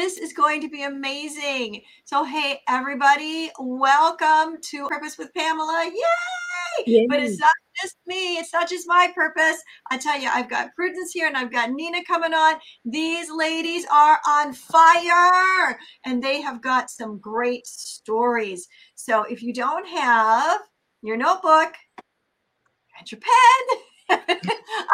This is going to be amazing. So, hey, everybody, welcome to Purpose with Pamela. Yay! Yay. But it's not just me, it's not just my purpose. I tell you, I've got Prudence here and I've got Nina coming on. These ladies are on fire and they have got some great stories. So, if you don't have your notebook, and your pen.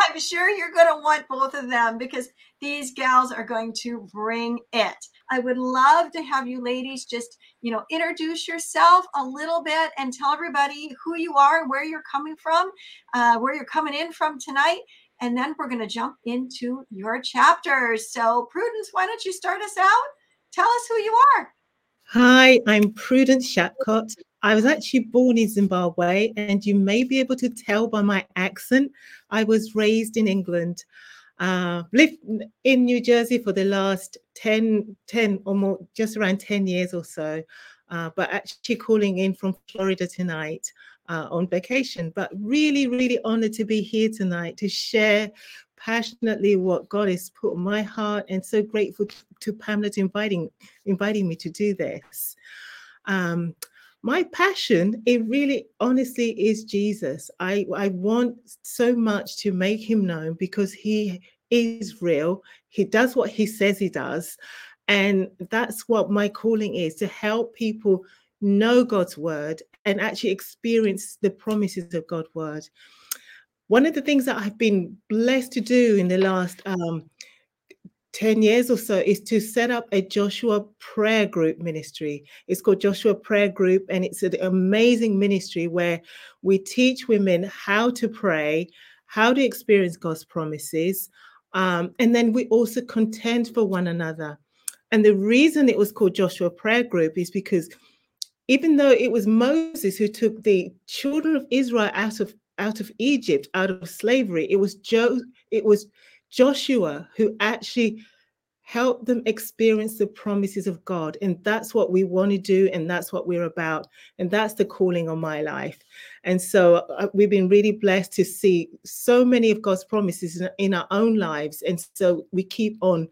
I'm sure you're going to want both of them because these gals are going to bring it. I would love to have you ladies just, you know, introduce yourself a little bit and tell everybody who you are, where you're coming from, uh, where you're coming in from tonight. And then we're going to jump into your chapters. So, Prudence, why don't you start us out? Tell us who you are. Hi, I'm Prudence Shapcott. I was actually born in Zimbabwe, and you may be able to tell by my accent. I was raised in England, uh, lived in New Jersey for the last 10, 10 or more, just around 10 years or so, uh, but actually calling in from Florida tonight uh, on vacation. But really, really honored to be here tonight to share passionately what God has put on my heart, and so grateful to Pamela to inviting inviting me to do this. Um, my passion it really honestly is jesus i i want so much to make him known because he is real he does what he says he does. And that's what my calling is to help people know god's word and actually experience the promises of god's word. One of the things that i've been blessed to do in the last um, 10 years or so is to set up a Joshua prayer group ministry. It's called Joshua Prayer Group, and it's an amazing ministry where we teach women how to pray, how to experience God's promises, um, and then we also contend for one another. And the reason it was called Joshua Prayer Group is because even though it was Moses who took the children of Israel out of out of Egypt, out of slavery, it was Joe, it was Joshua, who actually helped them experience the promises of God. And that's what we want to do. And that's what we're about. And that's the calling on my life. And so uh, we've been really blessed to see so many of God's promises in, in our own lives. And so we keep on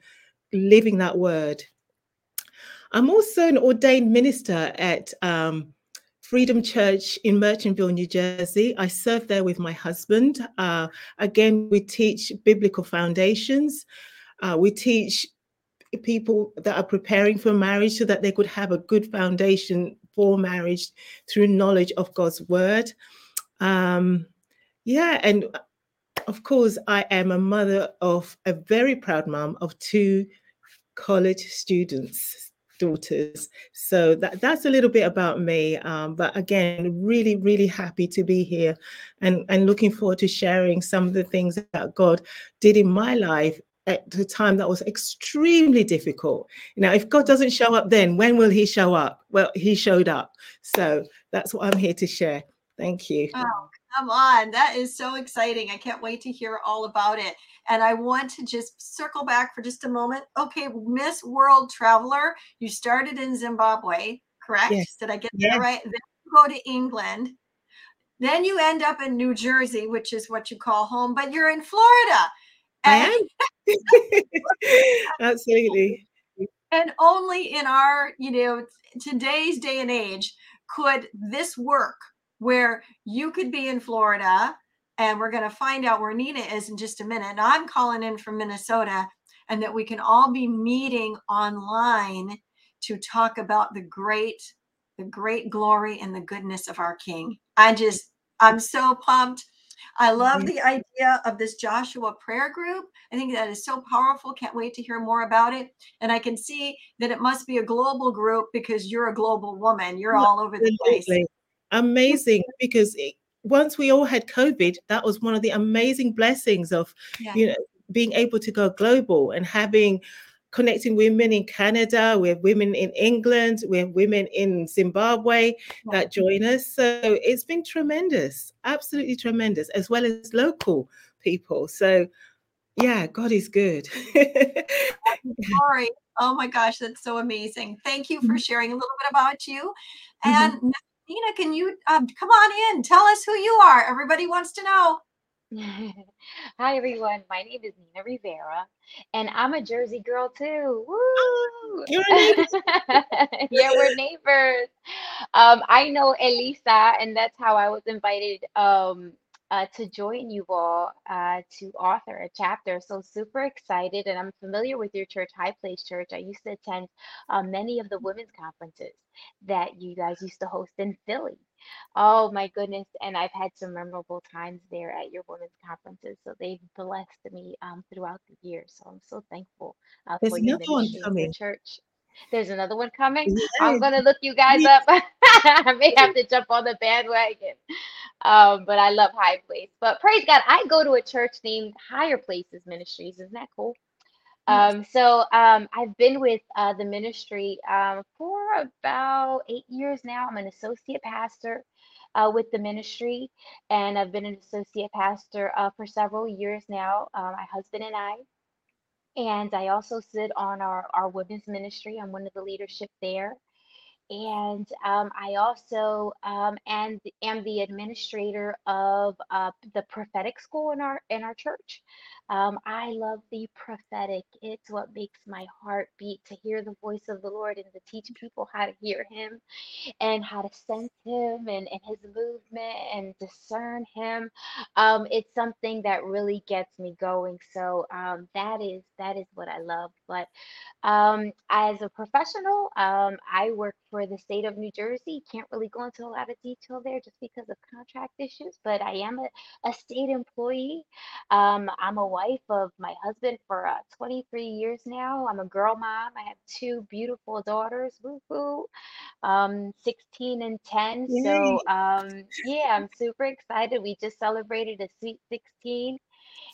living that word. I'm also an ordained minister at um, Freedom Church in Merchantville, New Jersey. I serve there with my husband. Uh, again, we teach biblical foundations. Uh, we teach people that are preparing for marriage so that they could have a good foundation for marriage through knowledge of God's word. Um, yeah, and of course, I am a mother of a very proud mom of two college students daughters. So that, that's a little bit about me. Um, but again, really, really happy to be here and, and looking forward to sharing some of the things that God did in my life at the time that was extremely difficult. You know, if God doesn't show up then, when will he show up? Well, he showed up. So that's what I'm here to share. Thank you. Oh, come on. That is so exciting. I can't wait to hear all about it. And I want to just circle back for just a moment. Okay, Miss World Traveler, you started in Zimbabwe, correct? Yes. Did I get yes. that right? Then you go to England. Then you end up in New Jersey, which is what you call home, but you're in Florida. And- I am. Absolutely. And only in our, you know, today's day and age could this work where you could be in Florida and we're going to find out where Nina is in just a minute. Now, I'm calling in from Minnesota, and that we can all be meeting online to talk about the great, the great glory and the goodness of our King. I just, I'm so pumped. I love mm-hmm. the idea of this Joshua prayer group. I think that is so powerful. Can't wait to hear more about it. And I can see that it must be a global group because you're a global woman. You're all over the place. Amazing because it, once we all had COVID, that was one of the amazing blessings of, yeah. you know, being able to go global and having connecting women in Canada, we have women in England, we have women in Zimbabwe that join us. So it's been tremendous, absolutely tremendous, as well as local people. So yeah, God is good. Sorry. Oh my gosh, that's so amazing. Thank you for mm-hmm. sharing a little bit about you. And mm-hmm. Nina, can you um, come on in? Tell us who you are. Everybody wants to know. Hi everyone, my name is Nina Rivera, and I'm a Jersey girl too. Woo! You're a. Yeah, we're neighbors. Um, I know Elisa, and that's how I was invited um uh, to join you all uh, to author a chapter. So super excited, and I'm familiar with your church, High Place Church. I used to attend uh, many of the women's conferences that you guys used to host in Philly. Oh my goodness. And I've had some memorable times there at your women's conferences. So they've blessed me um, throughout the years. So I'm so thankful uh, There's for your one coming. church. There's another one coming. I'm gonna look you guys yes. up. I may have to jump on the bandwagon. Um, but I love High Place. But praise God, I go to a church named Higher Places Ministries. Isn't that cool? Um, so um, I've been with uh, the ministry um, for about eight years now. I'm an associate pastor uh, with the ministry, and I've been an associate pastor uh, for several years now. Uh, my husband and I, and I also sit on our our women's ministry. I'm one of the leadership there. And um, I also um, and am the administrator of uh, the prophetic school in our in our church. Um, I love the prophetic. It's what makes my heart beat to hear the voice of the Lord and to teach people how to hear Him and how to sense him and, and his movement and discern him. Um, it's something that really gets me going. So um, that is that is what I love. But um, as a professional, um, I work for the state of New Jersey. Can't really go into a lot of detail there just because of contract issues, but I am a, a state employee. Um, I'm a wife of my husband for uh, 23 years now. I'm a girl mom. I have two beautiful daughters. Woo hoo um 16 and 10 Yay. so um yeah i'm super excited we just celebrated a sweet 16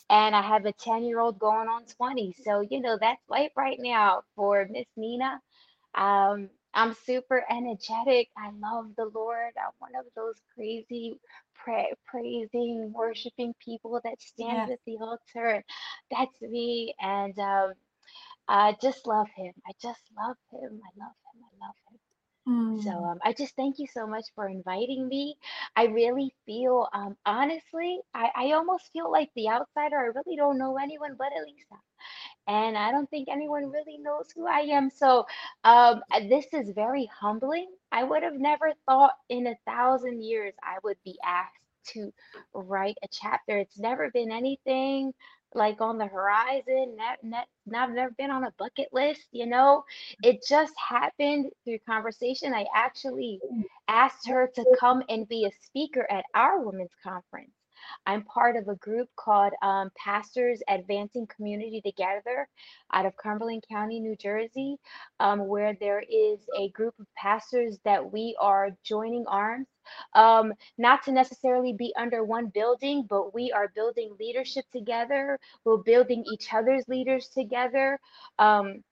and i have a 10 year old going on 20 so you know that's life right now for miss nina um i'm super energetic i love the lord i'm one of those crazy pray, praising worshiping people that stands Yeah. at the altar that's me and um I just love him. I just love him. I love him. I love him. So Mm. um, I just thank you so much for inviting me. I really feel, um, honestly, I, I almost feel like the outsider. I really don't know anyone but Elisa, and I don't think anyone really knows who I am. So um, this is very humbling. I would have never thought in a thousand years I would be asked to write a chapter. It's never been anything like on the horizon. Net, net, I've never been on a bucket list, you know. It just happened through conversation. I actually mm. asked her to come and be a speaker at our women's conference. I'm part of a group called um, Pastors Advancing Community Together out of Cumberland County, New Jersey, um, where there is a group of pastors that we are joining arms. Um, not to necessarily be under one building, but we are building leadership together. We're building each other's leaders together. Um,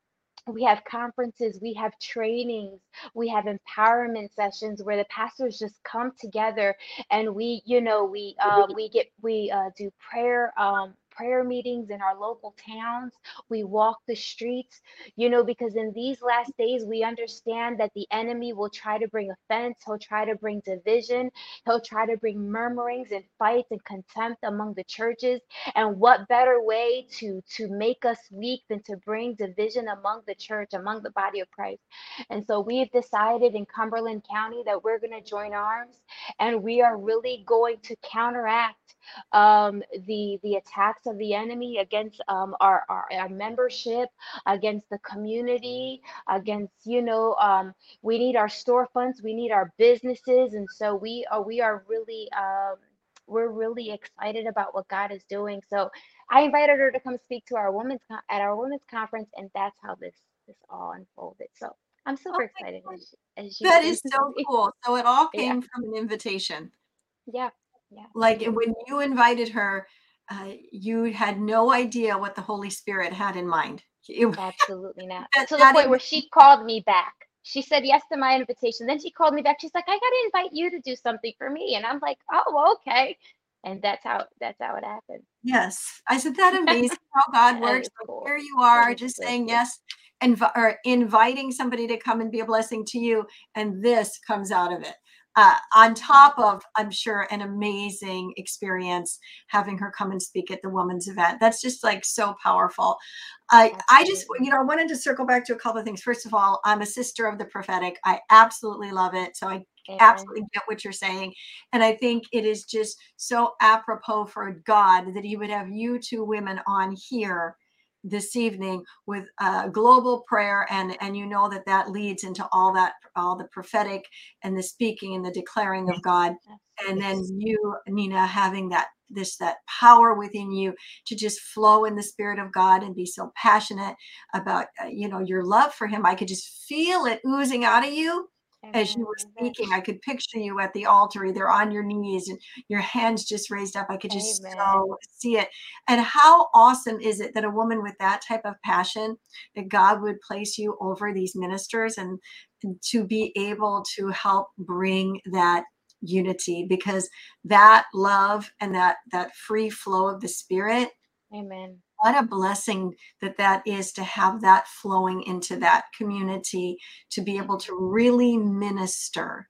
we have conferences, we have trainings, we have empowerment sessions where the pastors just come together and we, you know, we um, we get we uh, do prayer um, prayer meetings in our local towns. We walk the streets, you know, because in these last days we understand that the enemy will try to bring offense, he'll try to bring division, he'll try to bring murmurings and fights and contempt among the churches. And what better way to to make us weak than to bring division among the church, among the body of Christ? And so we've decided in Cumberland County that we're going to join arms and we are really going to counteract um, the the attacks of the enemy against um, our, our our membership, against the community, against you know um, we need our storefronts, we need our businesses, and so we are we are really um, we're really excited about what God is doing. So I invited her to come speak to our women's con- at our women's conference, and that's how this this all unfolded. So I'm Oh super my excited as as That so see. cool. So it all Yeah, came from an invitation. yeah, yeah. Like when you invited her, uh, you had no idea what the Holy Spirit had in mind. It- Absolutely not. that, To the point where she called me back. She said yes to my invitation. Then she called me back. She's like, I gotta invite you to do something for me. And I'm like, oh, okay. And that's how that's how it happened. yes. I said, that amazing how God works. cool. here you are, just saying yes, and or inviting somebody to come and be a blessing to you, and this comes out of it. Uh, on top of i'm sure an amazing experience having her come and speak at the women's event. That's just like so powerful. I, I just you know i wanted to circle back to a couple of things. First of all i'm a sister of the prophetic. I absolutely love it. So i absolutely get what you're saying. And i think it is just so apropos for god that he would have you two women on here this evening with uh, global prayer and and you know that that leads into all that all the prophetic and the speaking and the declaring of god. And then you nina having that this that power within you to just flow in the spirit of god and be so passionate about uh, you know your love for him i could just feel it oozing out of you as you were speaking, I could picture you at the altar, either on your knees and your hands just raised up. I could just so see it. And how awesome is it that a woman with that type of passion, that God would place you over these ministers and, and to be able to help bring that unity because that love and that that free flow of the spirit amen what a blessing that that is to have that flowing into that community to be able to really minister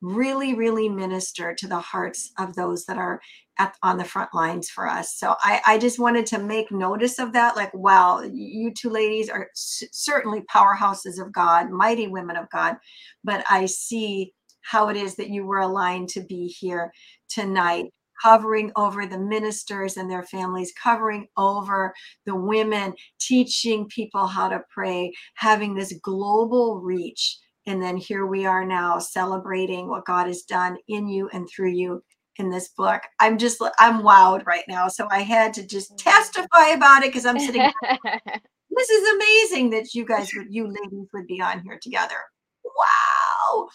really really minister to the hearts of those that are at, on the front lines for us. So I, I just wanted to make notice of that like wow you two ladies are c- certainly powerhouses of god mighty women of god but i see how it is that you were aligned to be here tonight covering over the ministers and their families, covering over the women, teaching people how to pray, having this global reach. And then here we are now celebrating what God has done in you and through you in this book. I'm just, I'm wowed right now. So I had to just mm-hmm. testify about it because I'm sitting. this is amazing that you guys would, you ladies would be on here together. Wow.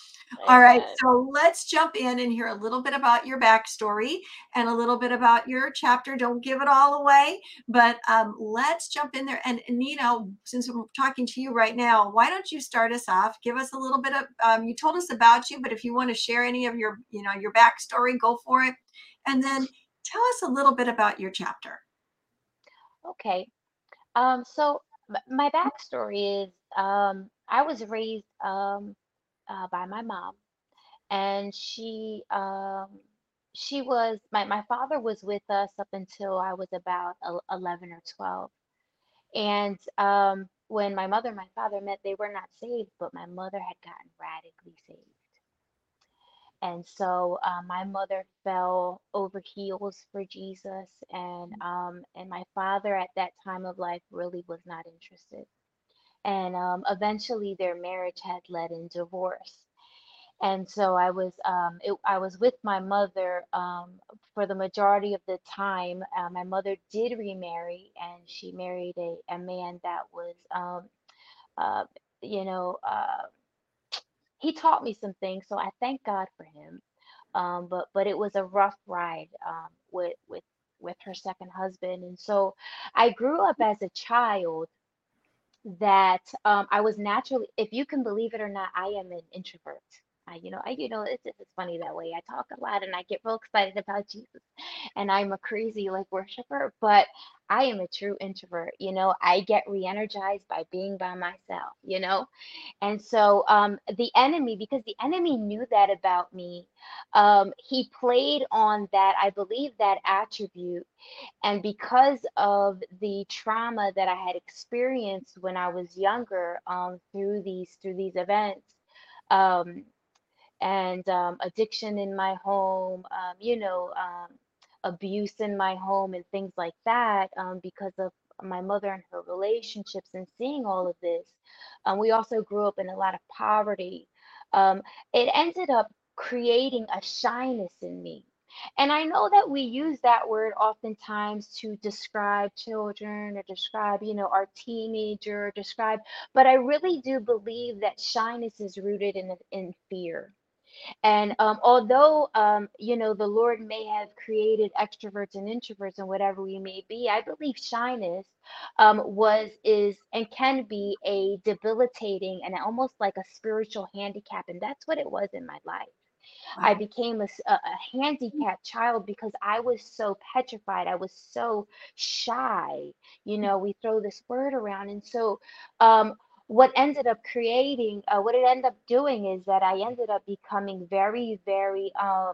All right. So let's jump in and hear a little bit about your backstory and a little bit about your chapter. Don't give it all away, but um, let's jump in there. And Nina, since I'm talking to you right now, why don't you start us off? Give us a little bit of, um, you told us about you, but if you want to share any of your, you know, your backstory, go for it. And then tell us a little bit about your chapter. Okay. Um, so my backstory is um, I was raised um, uh, by my mom, and she um, she was my my father was with us up until I was about 11 or 12, and um, when my mother and my father met, they were not saved, but my mother had gotten radically saved. And so uh, my mother fell over heels for Jesus, and um, and my father at that time of life really was not interested and um, eventually their marriage had led in divorce. And so i was um, it, i was with my mother um, for the majority of the time uh, my mother did remarry and she married a, a man that was um, uh, you know uh, he taught me some things so i thank god for him um, but but it was a rough ride um, with with with her second husband. And so i grew up as a child that um, I was naturally, if you can believe it or not, I am an introvert. I, you know, I, you know, it's, it's funny that way. I talk a lot and I get real excited about Jesus, and I'm a crazy like worshiper, but I am a true introvert. You know, I get re-energized by being by myself. You know, and so um, the enemy, because the enemy knew that about me, um, he played on that. I believe that attribute, and because of the trauma that I had experienced when I was younger um, through these through these events. Um, and um, addiction in my home, um, you know, um, abuse in my home and things like that um, because of my mother and her relationships and seeing all of this. Um, we also grew up in a lot of poverty. Um, it ended up creating a shyness in me. And I know that we use that word oftentimes to describe children or describe, you know, our teenager, or describe, but I really do believe that shyness is rooted in, in fear. And um, although, um, you know, the Lord may have created extroverts and introverts and whatever we may be, I believe shyness um, was, is, and can be a debilitating and almost like a spiritual handicap. And that's what it was in my life. I became a, a, a handicapped child because I was so petrified. I was so shy. You know, we throw this word around. And so, um, what ended up creating, uh, what it ended up doing is that I ended up becoming very, very um,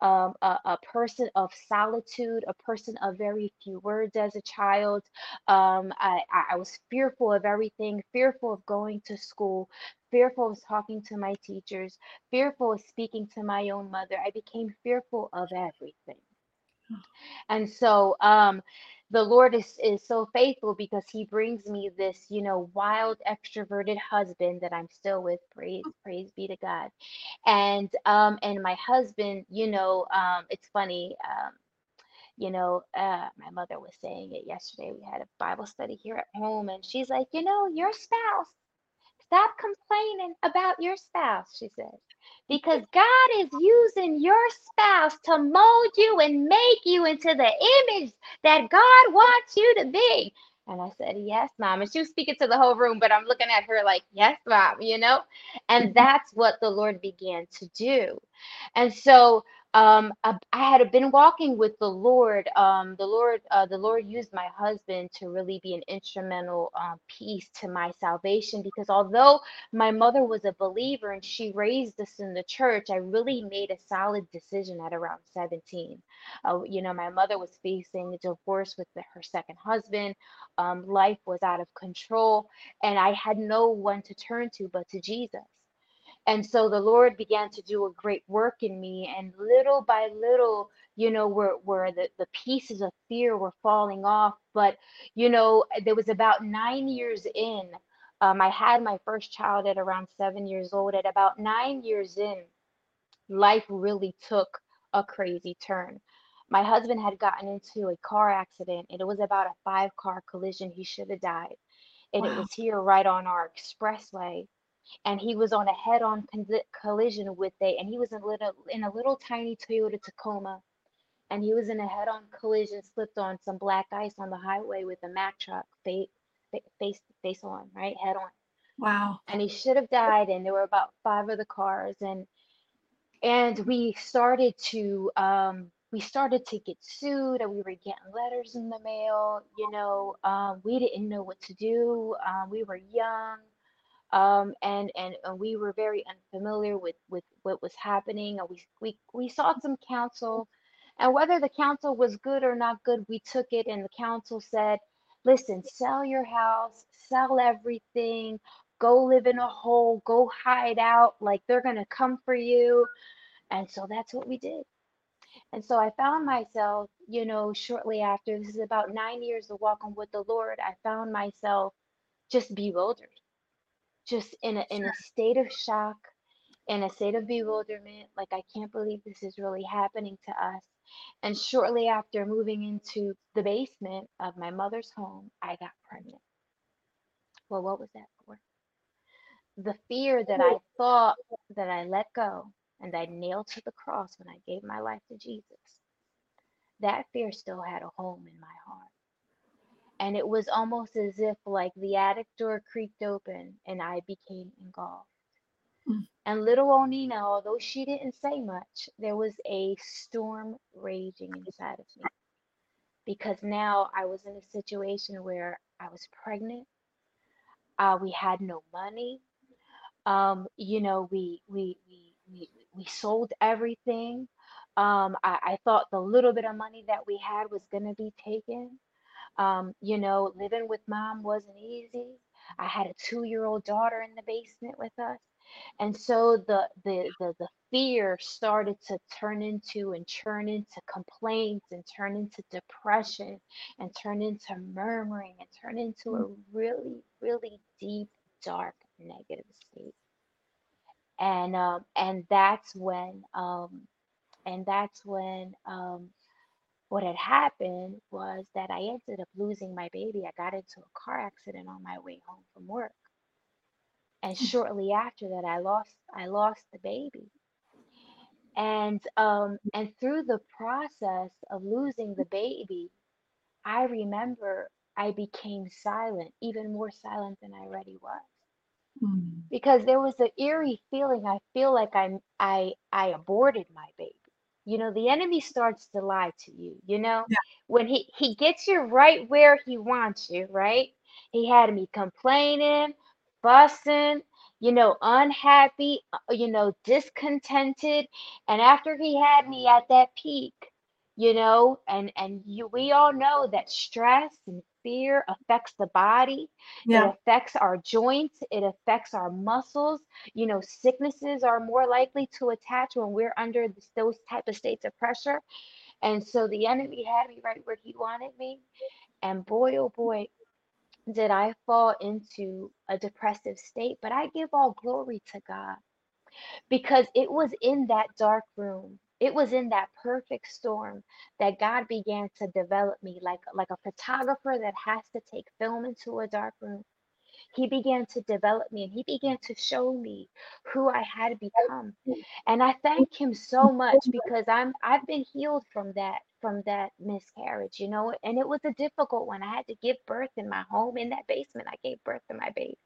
um, a, a, person of solitude, a person of very few words as a child. Um, I, I was fearful of everything, fearful of going to school, fearful of talking to my teachers, fearful of speaking to my own mother. I became fearful of everything. And so, um, the Lord is, is so faithful because he brings me this, you know, wild extroverted husband that I'm still with. Praise, praise be to God. And um and my husband, you know, um it's funny, um you know, uh, my mother was saying it yesterday. We had a Bible study here at home, and she's like, you know, your spouse, stop complaining about your spouse, she said because God is using your spouse to mold you and make you into the image that God wants you to be. And I said, Yes, mom. And she was speaking to the whole room, but I'm looking at her like, Yes, mom, you know? And that's what the Lord began to do. And so um, I, I had been walking with the Lord. Um, the Lord, uh, the Lord used my husband to really be an instrumental um, piece to my salvation. Because although my mother was a believer and she raised us in the church, I really made a solid decision at around 17. Uh, you know, my mother was facing a divorce with the, her second husband. Um, life was out of control, and I had no one to turn to but to Jesus. And so the Lord began to do a great work in me. And little by little, you know, where, where the, the pieces of fear were falling off. But, you know, there was about nine years in. Um, I had my first child at around seven years old. At about nine years in, life really took a crazy turn. My husband had gotten into a car accident, and it was about a five car collision. He should have died. And wow. it was here right on our expressway and he was on a head-on collision with a and he was in a little in a little tiny Toyota Tacoma and he was in a head-on collision slipped on some black ice on the highway with a Mack truck face face face on right head on. Wow. And he should have died and there were about five of the cars and and we started to um we started to get sued and we were getting letters in the mail you know um, we didn't know what to do um, we were young um, and, and and we were very unfamiliar with with what was happening. We we we sought some counsel, and whether the counsel was good or not good, we took it. And the counsel said, "Listen, sell your house, sell everything, go live in a hole, go hide out. Like they're gonna come for you." And so that's what we did. And so I found myself, you know, shortly after this is about nine years of walking with the Lord, I found myself just bewildered just in a in a state of shock, in a state of bewilderment, like I can't believe this is really happening to us. And shortly after moving into the basement of my mother's home, I got pregnant. Well, what was that for? The fear that I thought that I let go and I nailed to the cross when I gave my life to Jesus, that fear still had a home in my heart and it was almost as if like the attic door creaked open and I became engulfed. Mm. And little Onina, although she didn't say much, there was a storm raging inside of me because now I was in a situation where I was pregnant. Uh, we had no money. Um, you know, we we we we we sold everything. Um, I, I thought the little bit of money that we had was gonna be taken. Um, you know, living with mom wasn't easy. I had a two-year-old daughter in the basement with us. And so the, the the the fear started to turn into and turn into complaints and turn into depression and turn into murmuring and turn into a really, really deep, dark, negative state. And um and that's when um and that's when um what had happened was that I ended up losing my baby. I got into a car accident on my way home from work. And hmm. shortly after that I lost I lost the baby. And um and through the process of losing the baby, I remember I became silent, even more silent than I already was. Mm. Because there was an eerie feeling. I feel like I I I aborted my baby you know the enemy starts to lie to you you know yeah. when he he gets you right where he wants you right he had me complaining fussing, you know, unhappy, uh, you know, discontented. And after he had me at that peak, you know, and and you we all know that stress and fear affects the body. Yeah. It affects our joints, it affects our muscles. You know, sicknesses are more likely to attach when we're under this, those type of states of pressure. And so the enemy had me right where he wanted me. And boy, oh boy, did I fall into a depressive state. But I give all glory to God because it was in that dark room. It was in that perfect storm that God began to develop me like like a photographer that has to take film into a dark room. He began to develop me and he began to show me who I had become. And I thank him so much because I'm I've been healed from that from that miscarriage, you know, and it was a difficult one. I had to give birth in my home in that basement. I gave birth to my baby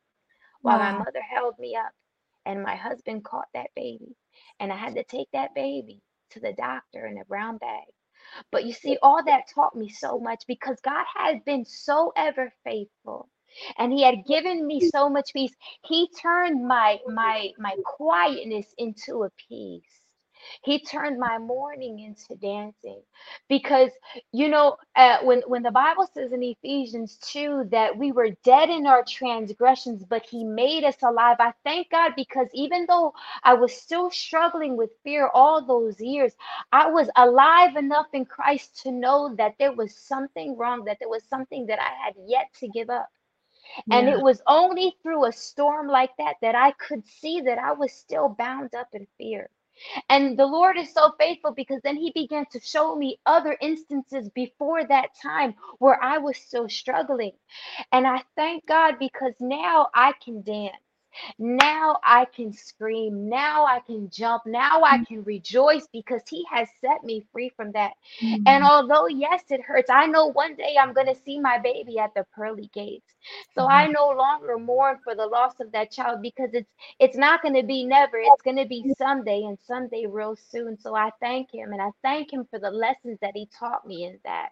while my mother held me up and my husband caught that baby. And I had to take that baby to the doctor in a brown bag. But you see, all that taught me so much because God had been so ever faithful. And he had given me so much peace. He turned my my my quietness into a peace. He turned my mourning into dancing because you know uh, when when the Bible says in Ephesians 2 that we were dead in our transgressions but he made us alive. I thank God because even though I was still struggling with fear all those years I was alive enough in Christ to know that there was something wrong that there was something that I had yet to give up. And Yeah. it was only through a storm like that that I could see that I was still bound up in fear and the Lord is so faithful because then He began to show me other instances before that time where I was still struggling. And I thank God because now I can dance. Now I can scream. Now I can jump. Now I can rejoice because He has set me free from that. And Mm. although, yes, it hurts, I know one day I'm going to see my baby at the pearly gates. So. I no longer mourn for the loss of that child because it's it's not going to be never. It's going to be someday and someday real soon. So I thank him and I thank him for the lessons that he taught me in that.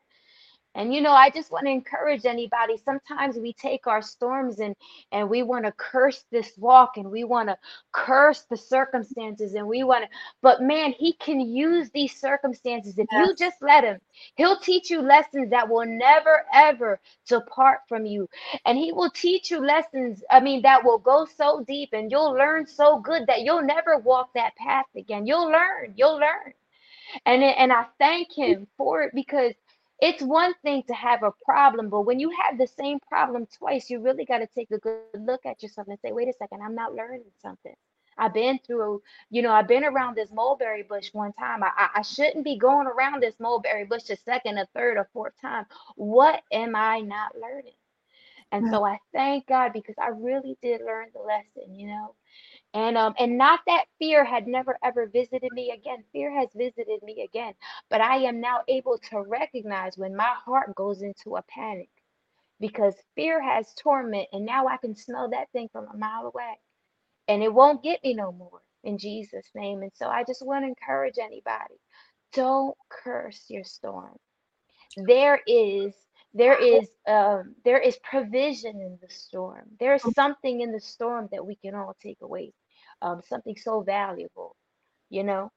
And you know, I just want to encourage anybody. Sometimes we take our storms and and we want to curse this walk and we want to curse the circumstances and we want to but man, he can use these circumstances if you just let him. He'll teach you lessons that will never ever depart from you. And he will teach you lessons, I mean, that will go so deep and you'll learn so good that you'll never walk that path again. You'll learn. You'll learn. And and I thank him for it because it's one thing to have a problem, but when you have the same problem twice, you really got to take a good look at yourself and say, wait a second, I'm not learning something. I've been through, you know, I've been around this mulberry bush one time. I, I I shouldn't be going around this mulberry bush a second, a third, a fourth time. What am I not learning? And so I thank God because I really did learn the lesson, you know. And um and not that fear had never ever visited me again. Fear has visited me again, but I am now able to recognize when my heart goes into a panic because fear has torment and now I can smell that thing from a mile away and it won't get me no more in Jesus name. And so I just want to encourage anybody. Don't curse your storm there is there is um there is provision in the storm there's something in the storm that we can all take away um something so valuable you know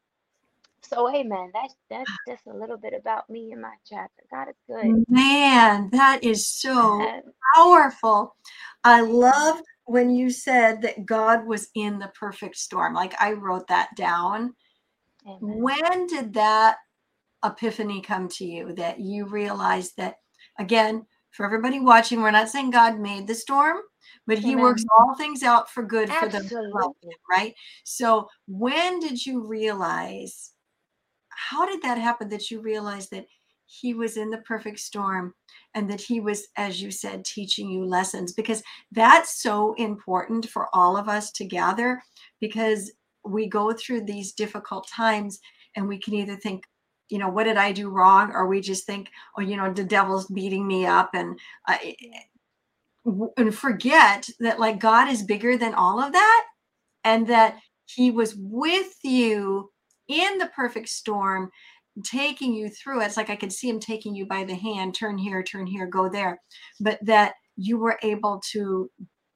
so amen that's that's just a little bit about me and my chapter god is good Man, that is so powerful. I loved when you said that God was in the perfect storm. Like I wrote that down. Amen. When did that epiphany come to you that you realized that, again, for everybody watching, we're not saying God made the storm, but He Amen. works all things out for good for them, right? So, when did you realize? How did that happen that you realized that He was in the perfect storm and that He was, as you said, teaching you lessons? Because that's so important for all of us to gather because we go through these difficult times and we can either think, you know, what did I do wrong? Or we just think, oh, you know, the devil's beating me up and uh, w- and forget that like God is bigger than all of that and that he was with you in the perfect storm taking you through it. It's like I could see him taking you by the hand, turn here, turn here, go there. But that you were able to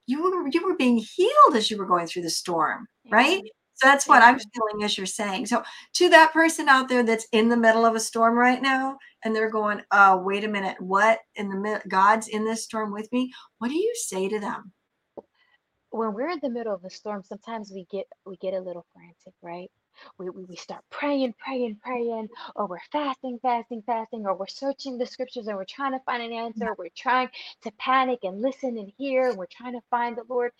you were you were being healed as you were going through the storm, right? So that's what I'm feeling as you're saying. So to that person out there that's in the middle of a storm right now, and they're going, "Oh, wait a minute, what in the? God's in this storm with me." What do you say to them? When we're in the middle of a storm, sometimes we get we get a little frantic, right? we, we, we start praying, praying, praying, or we're fasting, fasting, fasting, or we're searching the scriptures and we're trying to find an answer. We're trying to panic and listen and hear, and we're trying to find the Lord.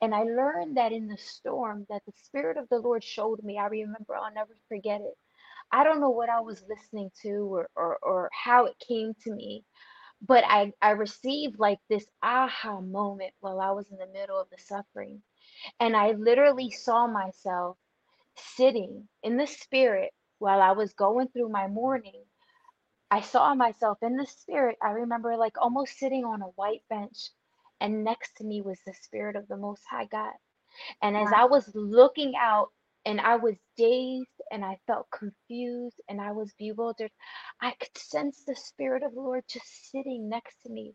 And I learned that in the storm, that the Spirit of the Lord showed me. I remember, I'll never forget it. I don't know what I was listening to or, or, or how it came to me, but I, I received like this aha moment while I was in the middle of the suffering. And I literally saw myself sitting in the spirit while I was going through my mourning. I saw myself in the spirit. I remember like almost sitting on a white bench, and next to me was the spirit of the Most High God. And as I was looking out and I was dazed and I felt confused and I was bewildered, I could sense the Spirit of the Lord just sitting next to me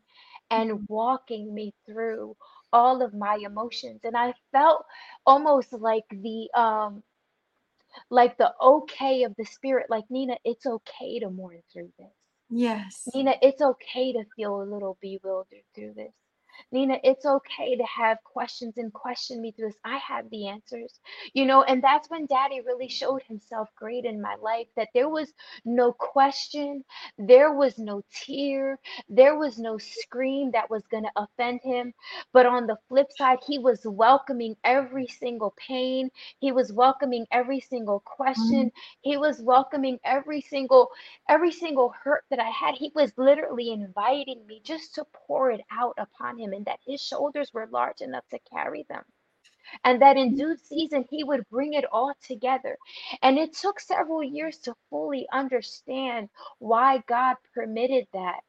and mm-hmm. walking me through all of my emotions. And I felt almost like the um like the okay of the spirit like nina it's okay to mourn through this yes nina it's okay to feel a little bewildered through this Nina, it's okay to have questions and question me through this. I have the answers, you know, and that's when daddy really showed himself great in my life that there was no question, there was no tear, there was no scream that was going to offend him. But on the flip side, he was welcoming every single pain, he was welcoming every single question, mm-hmm. he was welcoming every single every single hurt that I had. He was literally inviting me just to pour it out upon him him and that his shoulders were large enough to carry them. And that in due season, he would bring it all together. And it took several years to fully understand why God permitted that.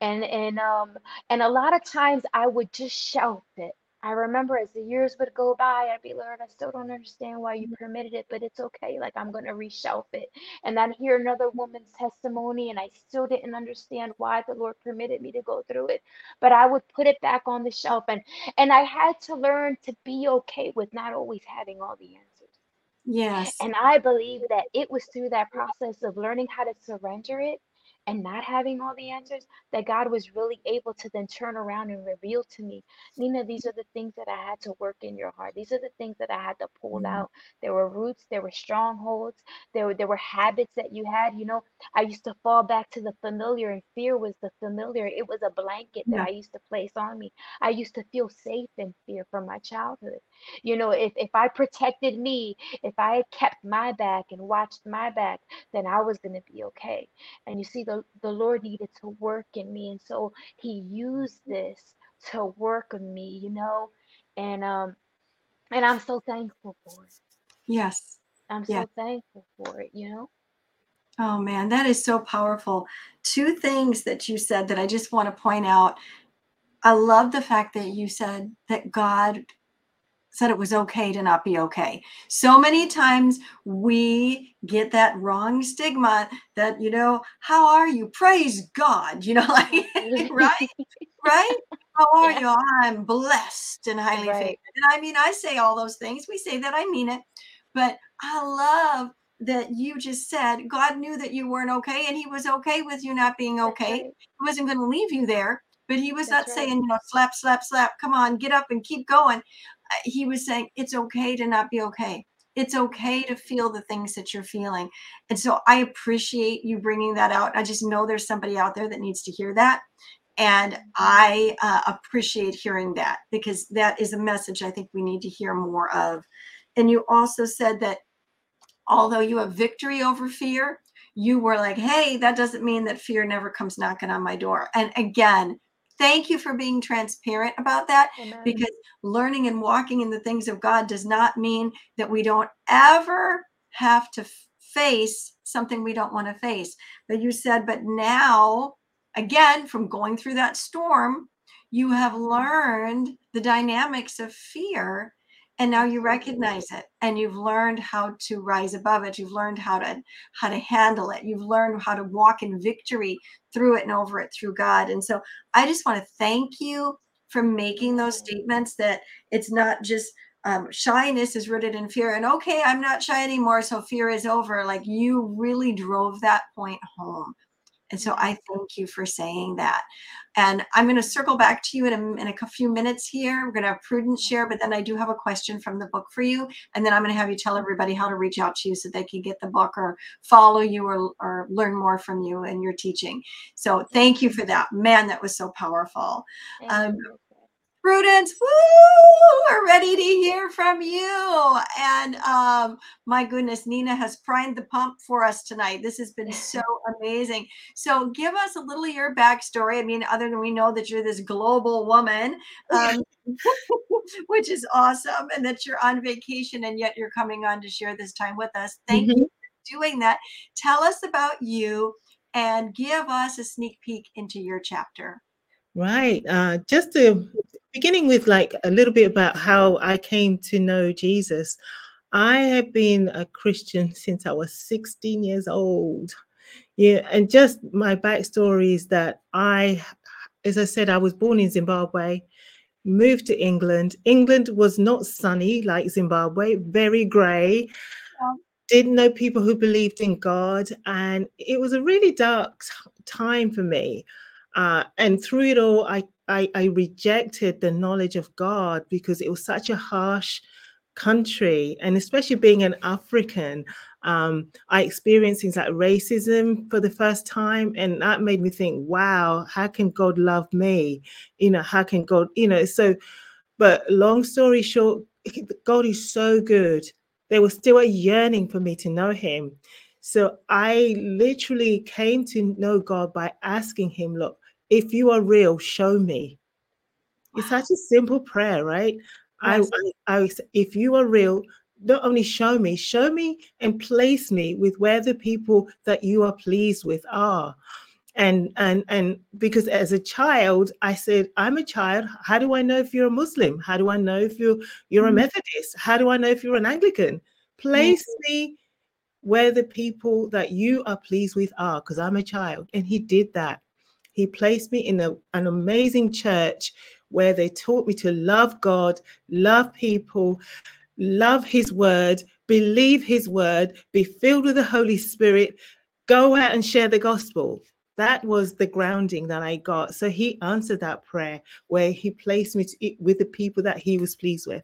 And and um and a lot of times I would just shelf it I remember as the years would go by, I'd be, Lord, I still don't understand why you mm-hmm. permitted it, but it's okay. Like I'm gonna reshelf it. And then hear another woman's testimony, and I still didn't understand why the Lord permitted me to go through it. But I would put it back on the shelf, and and I had to learn to be okay with not always having all the answers. Yes. And I believe that it was through that process of learning how to surrender it and not having all the answers, that God was really able to then turn around and reveal to me, Nina, these are the things that I had to work in your heart. These are the things that I had to pull mm-hmm. out. There were roots, there were strongholds, there were there were habits that you had. You know, I used to fall back to the familiar, and fear was the familiar. It was a blanket that yeah. I used to place on me. I used to feel safe in fear from my childhood. You know, if if I protected me, if I kept my back and watched my back, then I was gonna be okay. And you see, the the, the Lord needed to work in me. And so he used this to work on me, you know, and um and I'm so thankful for it. Yes. I'm so thankful for it, you know. Oh man, that is so powerful. Two things that you said that I just want to point out. I love the fact that you said that God said it was okay to not be okay. So many times we get that wrong stigma that, you know, how are you? Praise God, you know, like, right? Right? How are yeah. you? I'm blessed and highly right. favored. And I mean, I say all those things. We say that I mean it. But I love that you just said God knew that you weren't okay and he was okay with you not being okay. Right. He wasn't going to leave you there, but he was That's not right. saying, you know, slap, slap, slap, come on, get up and keep going he was saying it's okay to not be okay. It's okay to feel the things that you're feeling. And so I appreciate you bringing that out. I just know there's somebody out there that needs to hear that. And I uh, appreciate hearing that because that is a message I think we need to hear more of. And you also said that although you have victory over fear, you were like, hey, that doesn't mean that fear never comes knocking on my door. And again, thank you for being transparent about that Amen. because learning and walking in the things of God does not mean that we don't ever have to face something we don't want to face. But you said, but now, again, from going through that storm, you have learned the dynamics of fear and now you recognize it and you've learned how to rise above it. You've learned how to how to handle it. You've learned how to walk in victory through it and over it through god. And so i just want to thank you for making those statements that it's not just um, shyness is rooted in fear and okay i'm not shy anymore so fear is over. Like you really drove that point home. And so I thank you for saying that. And I'm going to circle back to you in a, in a few minutes here. We're going to have Prudence share, but then I do have a question from the book for you. And then I'm going to have you tell everybody how to reach out to you so they can get the book or follow you or, or learn more from you and your teaching. So thank you for that. Man, that was so powerful. Um, Prudence, woo, we're ready to hear from you. And um, my goodness, Nina has primed the pump for us tonight. This has been so amazing. So, give us a little of your backstory. I mean, other than we know that you're this global woman, um, which is awesome, and that you're on vacation and yet you're coming on to share this time with us. Thank mm-hmm. you for doing that. Tell us about you and give us a sneak peek into your chapter. Right. Uh, just to beginning with like a little bit about how I came to know Jesus. I have been a Christian since I was 16 years old. Yeah, and just my backstory is that I, as I said, I was born in Zimbabwe, moved to England. England was not sunny like Zimbabwe, very grey. Yeah. Didn't know people who believed in God, and it was a really dark time for me. Uh, and through it all, I I, I rejected the knowledge of God because it was such a harsh country, and especially being an African, um, I experienced things like racism for the first time, and that made me think, "Wow, how can God love me? You know, how can God, you know?" So, but long story short, God is so good. There was still a yearning for me to know Him. So I literally came to know God by asking Him, "Look, if you are real, show me. It's such a simple prayer, right? Yes. I, I, I, if you are real, not only show me, show me and place me with where the people that you are pleased with are. And and and because as a child, I said, I'm a child. How do I know if you're a Muslim? How do I know if you're you're a mm-hmm. Methodist? How do I know if you're an Anglican? Place yes. me where the people that you are pleased with are, because I'm a child. And he did that. He placed me in a, an amazing church where they taught me to love God, love people, love His word, believe His word, be filled with the Holy Spirit, go out and share the gospel. That was the grounding that I got. So He answered that prayer where He placed me to, with the people that He was pleased with.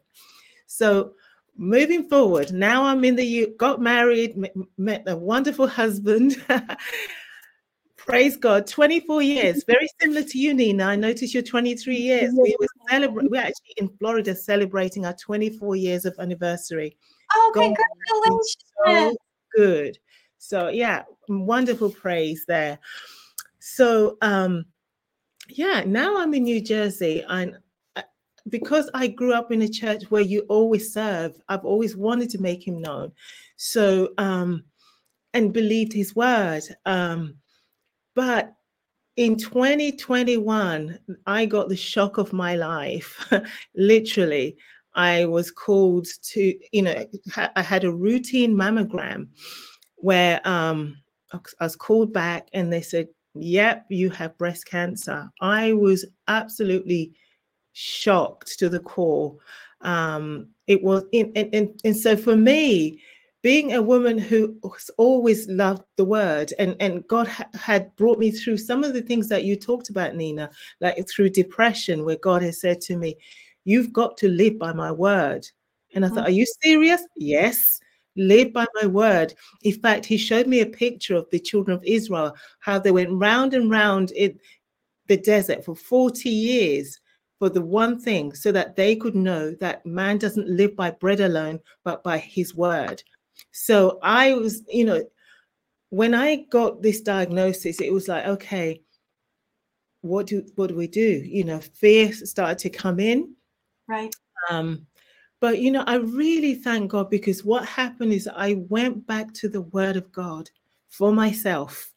So moving forward, now I'm in the U, got married, met a wonderful husband. Praise God. 24 years. Very similar to you, Nina. I noticed you're 23 years. We were celebrating, we're actually in Florida celebrating our 24 years of anniversary. Oh, God, congratulations. So good. So yeah, wonderful praise there. So um yeah, now I'm in New Jersey and uh, because I grew up in a church where you always serve, I've always wanted to make him known. So um and believed his word. Um but in 2021, I got the shock of my life. Literally, I was called to, you know, I had a routine mammogram where um, I was called back and they said, Yep, you have breast cancer. I was absolutely shocked to the core. Um, it was, in, and, and, and so for me, being a woman who always loved the word and, and God ha- had brought me through some of the things that you talked about, Nina, like through depression, where God has said to me, You've got to live by my word. And I thought. Are mm. you serious? Yes, live by my word. In fact, he showed me a picture of the children of Israel, how they went round and round in the desert for 40 years for the one thing so that they could know that man doesn't live by bread alone, but by his word. So I was, you know, when I got this diagnosis, it was like, okay, what do what do we do? You know, fear started to come in. Right. Um, but you know, I really thank God because what happened is I went back to the word of God for myself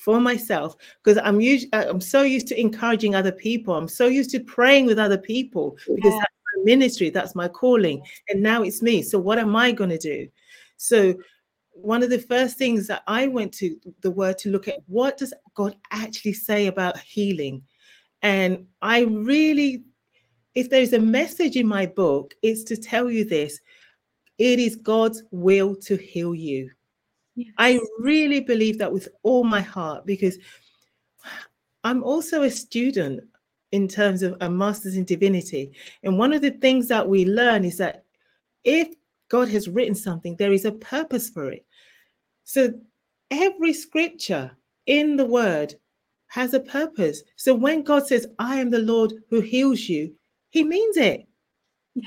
for myself because I'm used I'm so used to encouraging other people. I'm so used to praying with other people because yeah. that's my ministry, that's my calling. And now it's me. So what am I going to do? So one of the first things that I went to the word to look at what does God actually say about healing? And I really if there's a message in my book, it's to tell you this it is God's will to heal you. Yes. I really believe that with all my heart because I'm also a student in terms of a master's in divinity. And one of the things that we learn is that if God has written something, there is a purpose for it. So every scripture in the word has a purpose. So when God says, I am the Lord who heals you, he means it.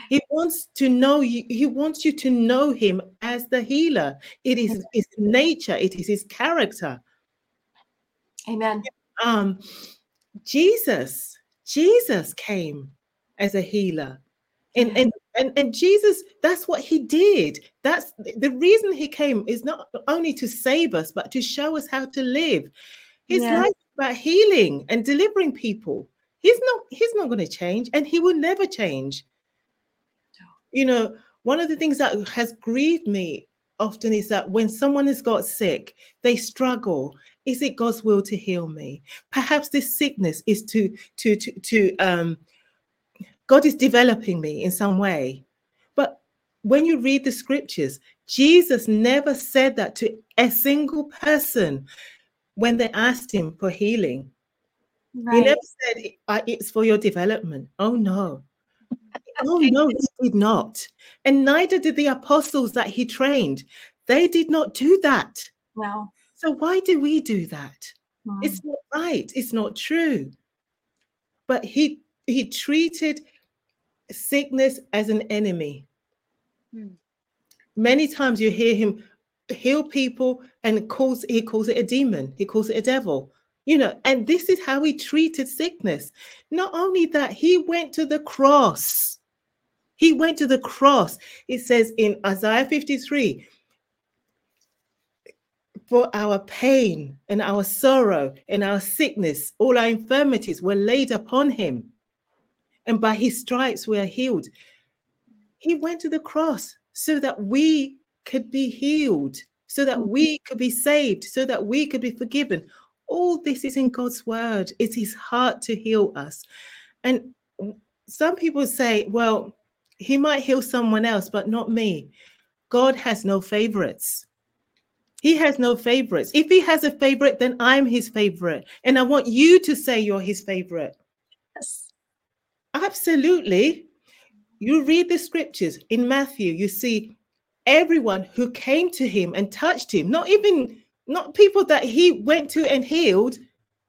He wants to know you, he wants you to know him as the healer. It is his nature, it is his character. Amen. Um, Jesus, Jesus came as a healer. And, and and and Jesus, that's what he did. That's the reason he came is not only to save us, but to show us how to live. His life about healing and delivering people. He's not he's not going to change and he will never change. You know, one of the things that has grieved me often is that when someone has got sick, they struggle. Is it God's will to heal me? Perhaps this sickness is to to to to um God is developing me in some way. But when you read the scriptures, Jesus never said that to a single person when they asked him for healing. Right. He never said it's for your development. Oh no. oh no, he did not. And neither did the apostles that he trained. They did not do that. No. So why do we do that? It's not right. It's not true. But he he treated sickness as an enemy. Hmm. Many times you hear him heal people and calls he calls it a demon, he calls it a devil. You know, and this is how he treated sickness. Not only that, he went to the cross. He went to the cross. It says in Isaiah 53 for our pain and our sorrow and our sickness, all our infirmities were laid upon him and by his stripes we are healed. He went to the cross so that we could be healed, so that mm-hmm. we could be saved, so that we could be forgiven. All this is in God's word. It's his heart to heal us. And some people say, well, he might heal someone else, but not me. God has no favorites. He has no favorites. If he has a favorite, then I'm his favorite. And I want you to say you're his favorite. Yes. Absolutely. You read the scriptures in Matthew, you see everyone who came to him and touched him, not even not people that he went to and healed.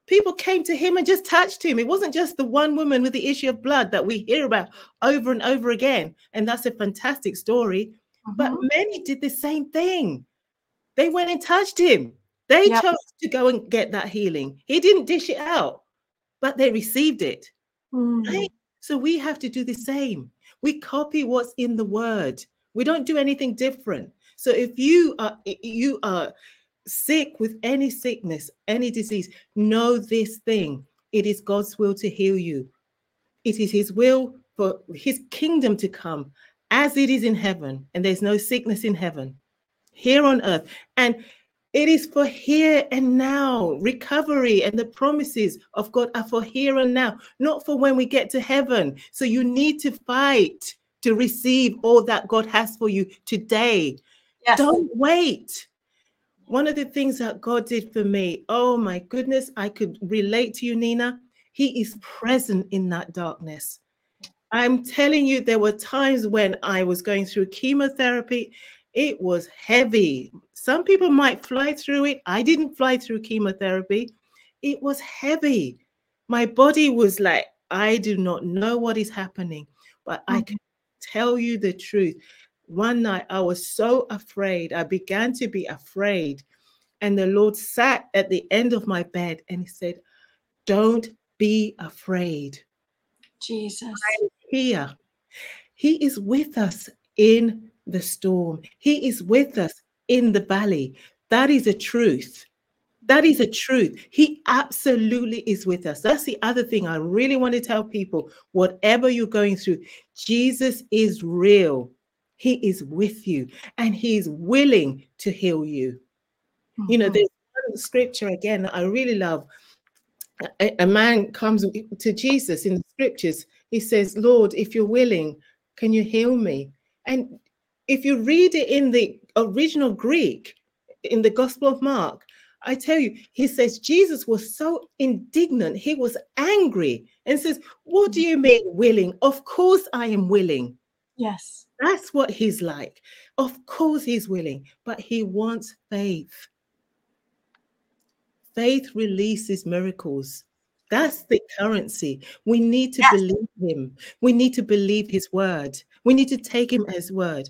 People came to him and just touched him. It wasn't just the one woman with the issue of blood that we hear about over and over again. And that's a fantastic story. But mm-hmm. many did the same thing. They went and touched him. They yep. chose to go and get that healing. He didn't dish it out, but they received it. Mm. Right? So we have to do the same. We copy what's in the word. We don't do anything different. So if you are you are sick with any sickness, any disease, know this thing. It is God's will to heal you. It is his will for his kingdom to come as it is in heaven, and there's no sickness in heaven here on earth. And it is for here and now. Recovery and the promises of God are for here and now, not for when we get to heaven. So you need to fight to receive all that God has for you today. Yes. Don't wait. One of the things that God did for me, oh my goodness, I could relate to you, Nina. He is present in that darkness. I'm telling you, there were times when I was going through chemotherapy. It was heavy. Some people might fly through it. I didn't fly through chemotherapy. It was heavy. My body was like, I do not know what is happening, but mm-hmm. I can tell you the truth. One night I was so afraid. I began to be afraid. And the Lord sat at the end of my bed and he said, Don't be afraid. Jesus. I'm here. He is with us in the storm. He is with us in the valley. That is a truth. That is a truth. He absolutely is with us. That's the other thing I really want to tell people. Whatever you're going through, Jesus is real. He is with you and he is willing to heal you. Mm-hmm. You know, mm-hmm. there's one scripture again I really love. A, a man comes to Jesus in the scriptures. he says, Lord, if you're willing, can you heal me? And if you read it in the original Greek, in the Gospel of Mark, I tell you, he says Jesus was so indignant, he was angry and says, What do you mean willing? Of course I am willing. Yes. That's what he's like. Of course he's willing, but he wants faith. Faith releases miracles. That's the currency. We need to yes. believe him. We need to believe his word. We need to take him as word.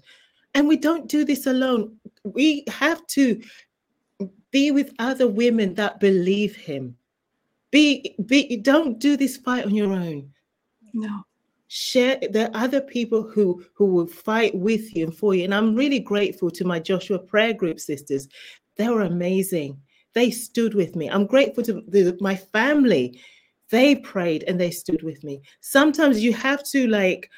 And we don't do this alone. We have to be with other women that believe him. Be be don't do this fight on your own. No. Share there are other people who who will fight with you and for you. And I'm really grateful to my Joshua prayer group sisters. They were amazing. They stood with me. I'm grateful to the, my family. They prayed and they stood with me. Sometimes you have to like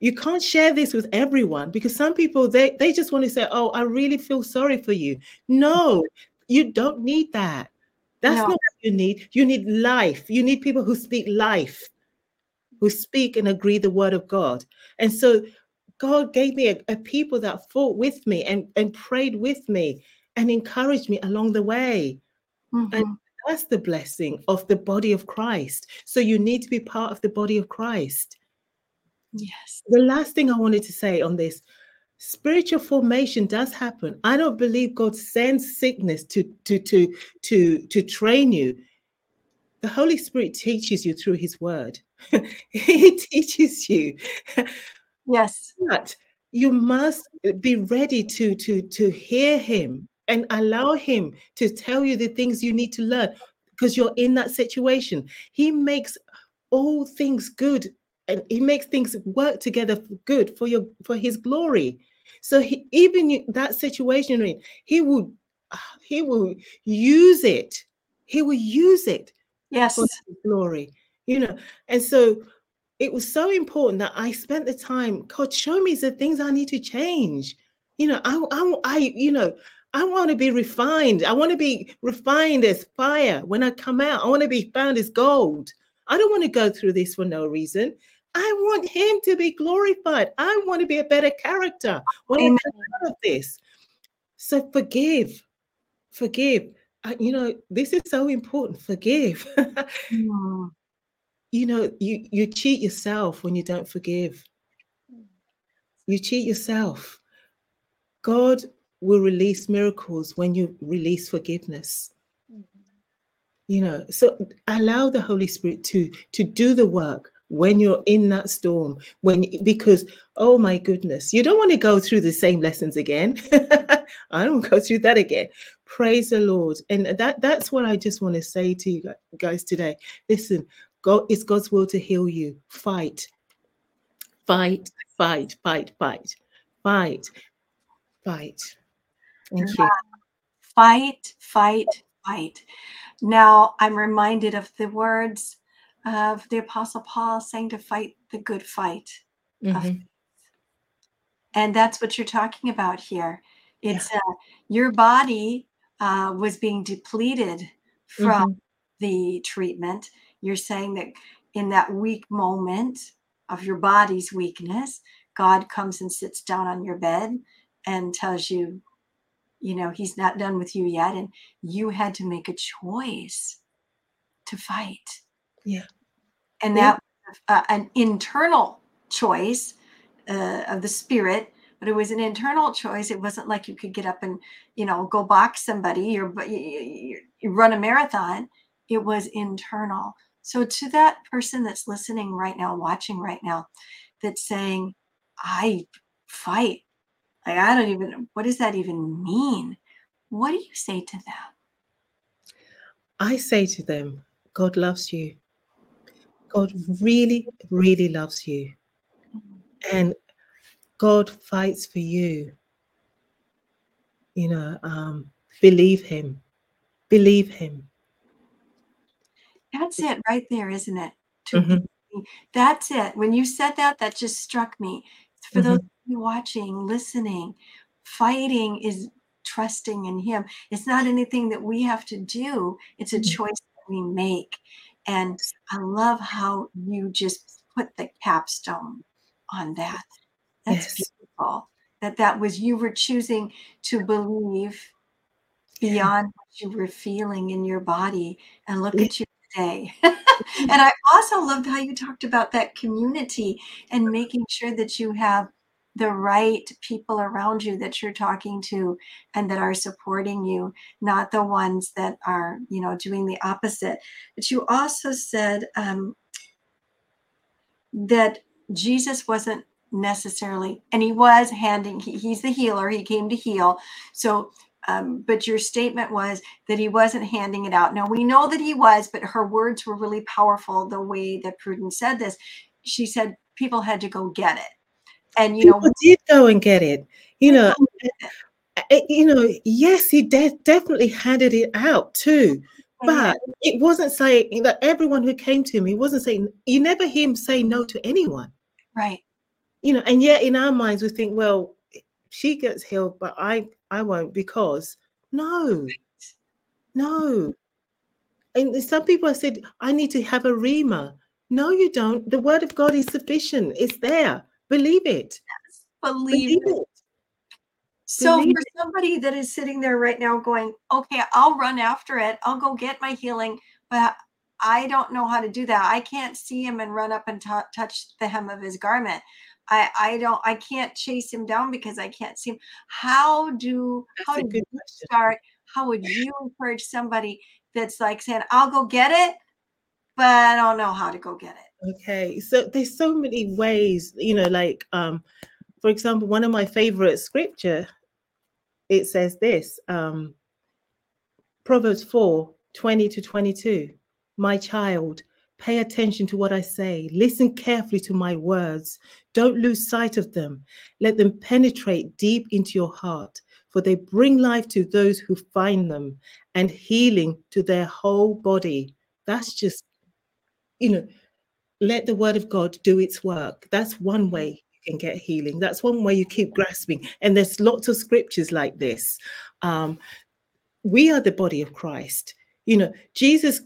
you can't share this with everyone because some people they they just want to say oh i really feel sorry for you. No you don't need that. That's no. not what you need. You need life. You need people who speak life who speak and agree the word of god. And so god gave me a, a people that fought with me and and prayed with me and encouraged me along the way. Mm-hmm. and that's the blessing of the body of christ. So you need to be part of the body of christ Yes. The last thing I wanted to say on this spiritual formation does happen. I don't believe God sends sickness to to to to to train you. The Holy Spirit teaches you through his word. he teaches you. Yes. But you must be ready to to to hear him and allow him to tell you the things you need to learn because you're in that situation. He makes all things good and he makes things work together for good for your for his glory so he, even that situation he will he will use it he will use it yes for glory you know and so it was so important that i spent the time god show me the things i need to change you know i i, I you know I want to be refined. I want to be refined as fire when I come out. I want to be found as gold. I don't want to go through this for no reason. I want him to be glorified. I want to be a better character when Amen. I come out of this. So forgive, forgive. Uh, you know, this is so important. Forgive. mm. You know, you you cheat yourself when you don't forgive. You cheat yourself. God will release miracles when you release forgiveness. Mm-hmm. You know, so allow the Holy Spirit to to do the work when you're in that storm when because oh my goodness you don't want to go through the same lessons again. I don't go through that again. Praise the lord. And that that's what i just want to say to you guys today. Listen god it's god's will to heal you. Fight. Fight fight fight fight. Fight. Fight. Thank you. Fight fight fight. Now i'm reminded of the words of the Apostle Paul saying to fight the good fight. Mm-hmm. And that's what you're talking about here. It's yeah. uh, your body uh, was being depleted from mm-hmm. the treatment. You're saying that in that weak moment of your body's weakness, God comes and sits down on your bed and tells you, you know, he's not done with you yet. And you had to make a choice to fight. Yeah. And that uh, an internal choice uh, of the spirit, but it was an internal choice. It wasn't like you could get up and, you know, go box somebody or you, you run a marathon. It was internal. So to that person that's listening right now, watching right now, that's saying, I fight. Like, I don't even, what does that even mean? What do you say to them? I say to them, God loves you. God really, really loves you. And God fights for you. You know, um, believe Him. Believe Him. That's it right there, isn't it? Mm-hmm. That's it. When you said that, that just struck me. For mm-hmm. those watching, listening, fighting is trusting in Him. It's not anything that we have to do, it's a mm-hmm. choice that we make. And I love how you just put the capstone on that. That's yes. beautiful. That that was you were choosing to believe beyond what you were feeling in your body. And look at you today. and I also loved how you talked about that community and making sure that you have the right people around you that you're talking to and that are supporting you, not the ones that are, you know, doing the opposite. But you also said um, that Jesus wasn't necessarily, and he was handing, he, he's the healer, he came to heal. So um, but your statement was that he wasn't handing it out. Now we know that he was, but her words were really powerful. The way that Prudence said this, she said people had to go get it, and you people know, did go and get it. You know, you know, yes, he de- definitely handed it out too. But it wasn't saying that everyone who came to him, he wasn't saying, you never hear him say no to anyone. Right. You know, and yet in our minds we think, well, she gets healed, but I I won't because no, no. And some people have said, I need to have a rhema. No, you don't. The word of God is sufficient. It's there. Believe it. Yes, believe, believe, it. it. So believe for it. somebody that is sitting there right now going, okay, I'll run after it. I'll go get my healing, but I don't know how to do that. I can't see him and run up and t- touch the hem of his garment. I I don't I can't chase him down because I can't see him. How do that's how do you question. start? How would you encourage somebody that's like saying, I'll go get it, but I don't know how to go get it? Okay. So there's so many ways, you know, like um, for example, one of my favorite scripture, it says this um Proverbs 4 20 to 22. My child, Pay attention to what I say. Listen carefully to my words. Don't lose sight of them. Let them penetrate deep into your heart, for they bring life to those who find them and healing to their whole body. That's just, you know, let the word of God do its work. That's one way you can get healing. That's one way you keep grasping. And there's lots of scriptures like this. Um, we are the body of Christ. You know, Jesus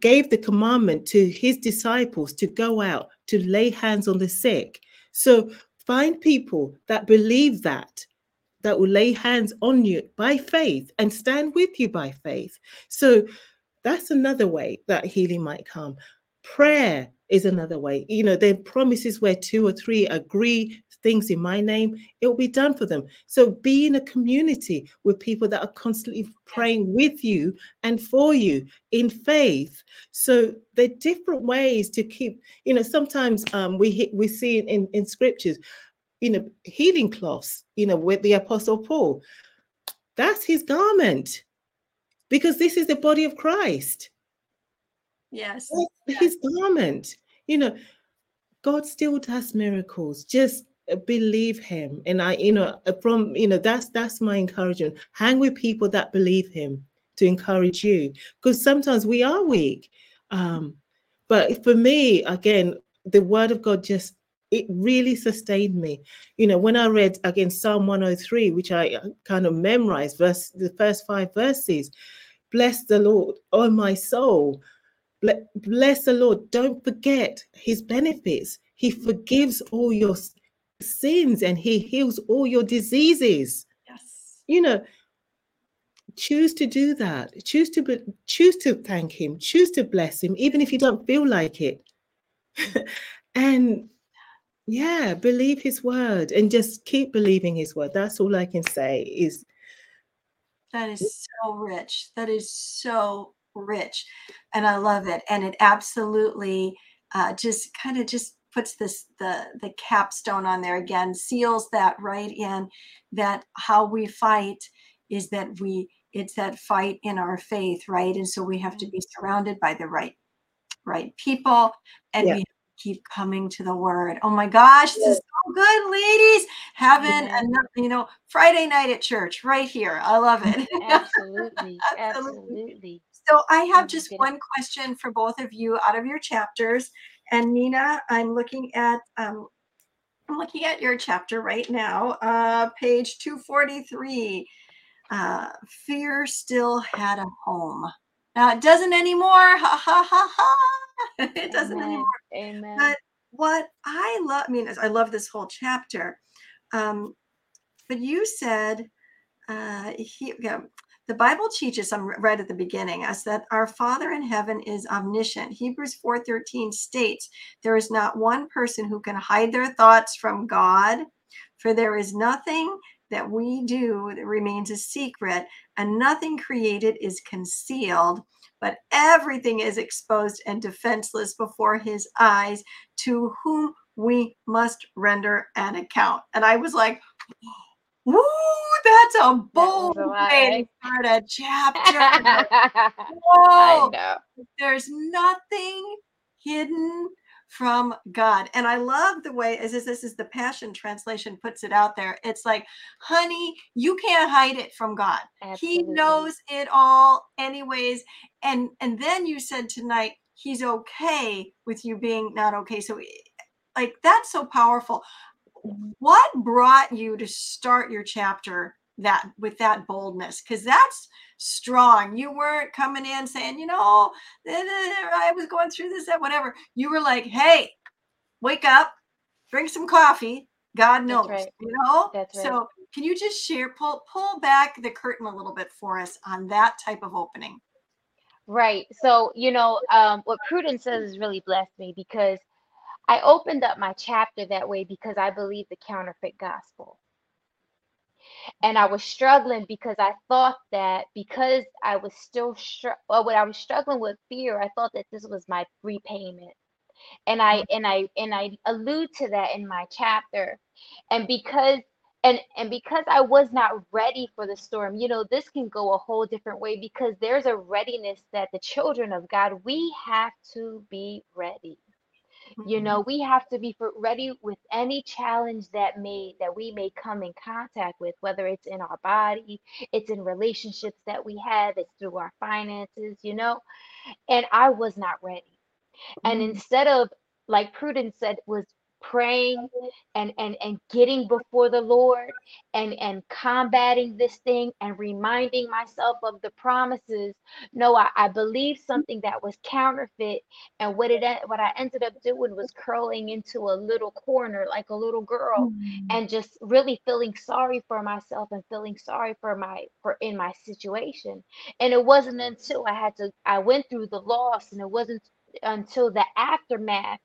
gave the commandment to his disciples to go out to lay hands on the sick. So find people that believe that, that will lay hands on you by faith and stand with you by faith. So that's another way that healing might come. Prayer is another way. You know, there are promises where two or three agree things in my name, it will be done for them. So be in a community with people that are constantly praying with you and for you in faith. So there are different ways to keep, you know, sometimes um, we we see in, in scriptures, you know, healing cloths, you know, with the apostle Paul. That's his garment. Because this is the body of Christ. Yes. His garment. You know, God still does miracles. Just believe him. And i you know uh, from you know that's that's my encouragement. Hang with people that believe him to encourage you because sometimes we are weak. Um but for me again the word of god just it really sustained me. You know when i read again psalm 103 which i uh, kind of memorized verse the first five verses bless the lord oh my soul bless the lord don't forget his benefits he forgives all your sins and he heals all your diseases. Yes. You know, choose to do that. Choose to be, choose to thank him. Choose to bless him, even if you don't feel like it. and yeah, believe his word and just keep believing his word. That's all I can say is that is so rich. That is so rich. And I love it. And it absolutely uh, just kind of just puts this the the capstone on there again seals that right in that how we fight is that we it's that fight in our faith right and so we have to be surrounded by the right right people and yeah. we keep coming to the word oh my gosh this is so good ladies having yeah. another you know friday night at church right here i love it absolutely absolutely so i have just one question for both of you out of your chapters and Nina, I'm looking at um, I'm looking at your chapter right now, uh, page 243. Uh, fear still had a home. Now it doesn't anymore. Ha ha ha ha. it doesn't Amen. anymore. Amen. But what I love, I mean, I love this whole chapter. Um, but you said, uh, he, yeah, the Bible teaches, I'm right at the beginning, us that our Father in heaven is omniscient. Hebrews 4:13 states, there is not one person who can hide their thoughts from God, for there is nothing that we do that remains a secret, and nothing created is concealed, but everything is exposed and defenseless before his eyes, to whom we must render an account. And I was like, Woo, that's a bold that way to start a chapter. Whoa, there's nothing hidden from God. And I love the way, as this is the Passion Translation puts it out there. It's like, honey, you can't hide it from God. Absolutely. He knows it all, anyways. And and then you said tonight, He's okay with you being not okay. So, eh, like, that's so powerful what brought you to start your chapter that with that boldness? Because that's strong. You weren't coming in saying you know eh, eh, eh, i was going through this that whatever. You were like hey wake up drink some coffee god knows right. you know? Right. so can you just share pull pull back the curtain a little bit for us on that type of opening? Right. So you know um, what prudence says has really blessed me because I opened up my chapter that way because I believe the counterfeit gospel. And I was struggling because I thought that because I was still str- well, when I was struggling with fear, I thought that this was my repayment. And I and I and I allude to that in my chapter. And because and and because I was not ready for the storm, you know, this can go a whole different way because there's a readiness that the children of God, we have to be ready you mm-hmm. know we have to be ready with any challenge that may that we may come in contact with whether it's in our body it's in relationships that we have it's through our finances you know and i was not ready and mm-hmm. instead of like prudence said was praying and and and getting before the lord and and combating this thing and reminding myself of the promises no i, I believed something that was counterfeit and what it what i ended up doing was curling into a little corner like a little girl mm-hmm. and just really feeling sorry for myself and feeling sorry for my for in my situation and it wasn't until i had to i went through the loss and it wasn't until the aftermath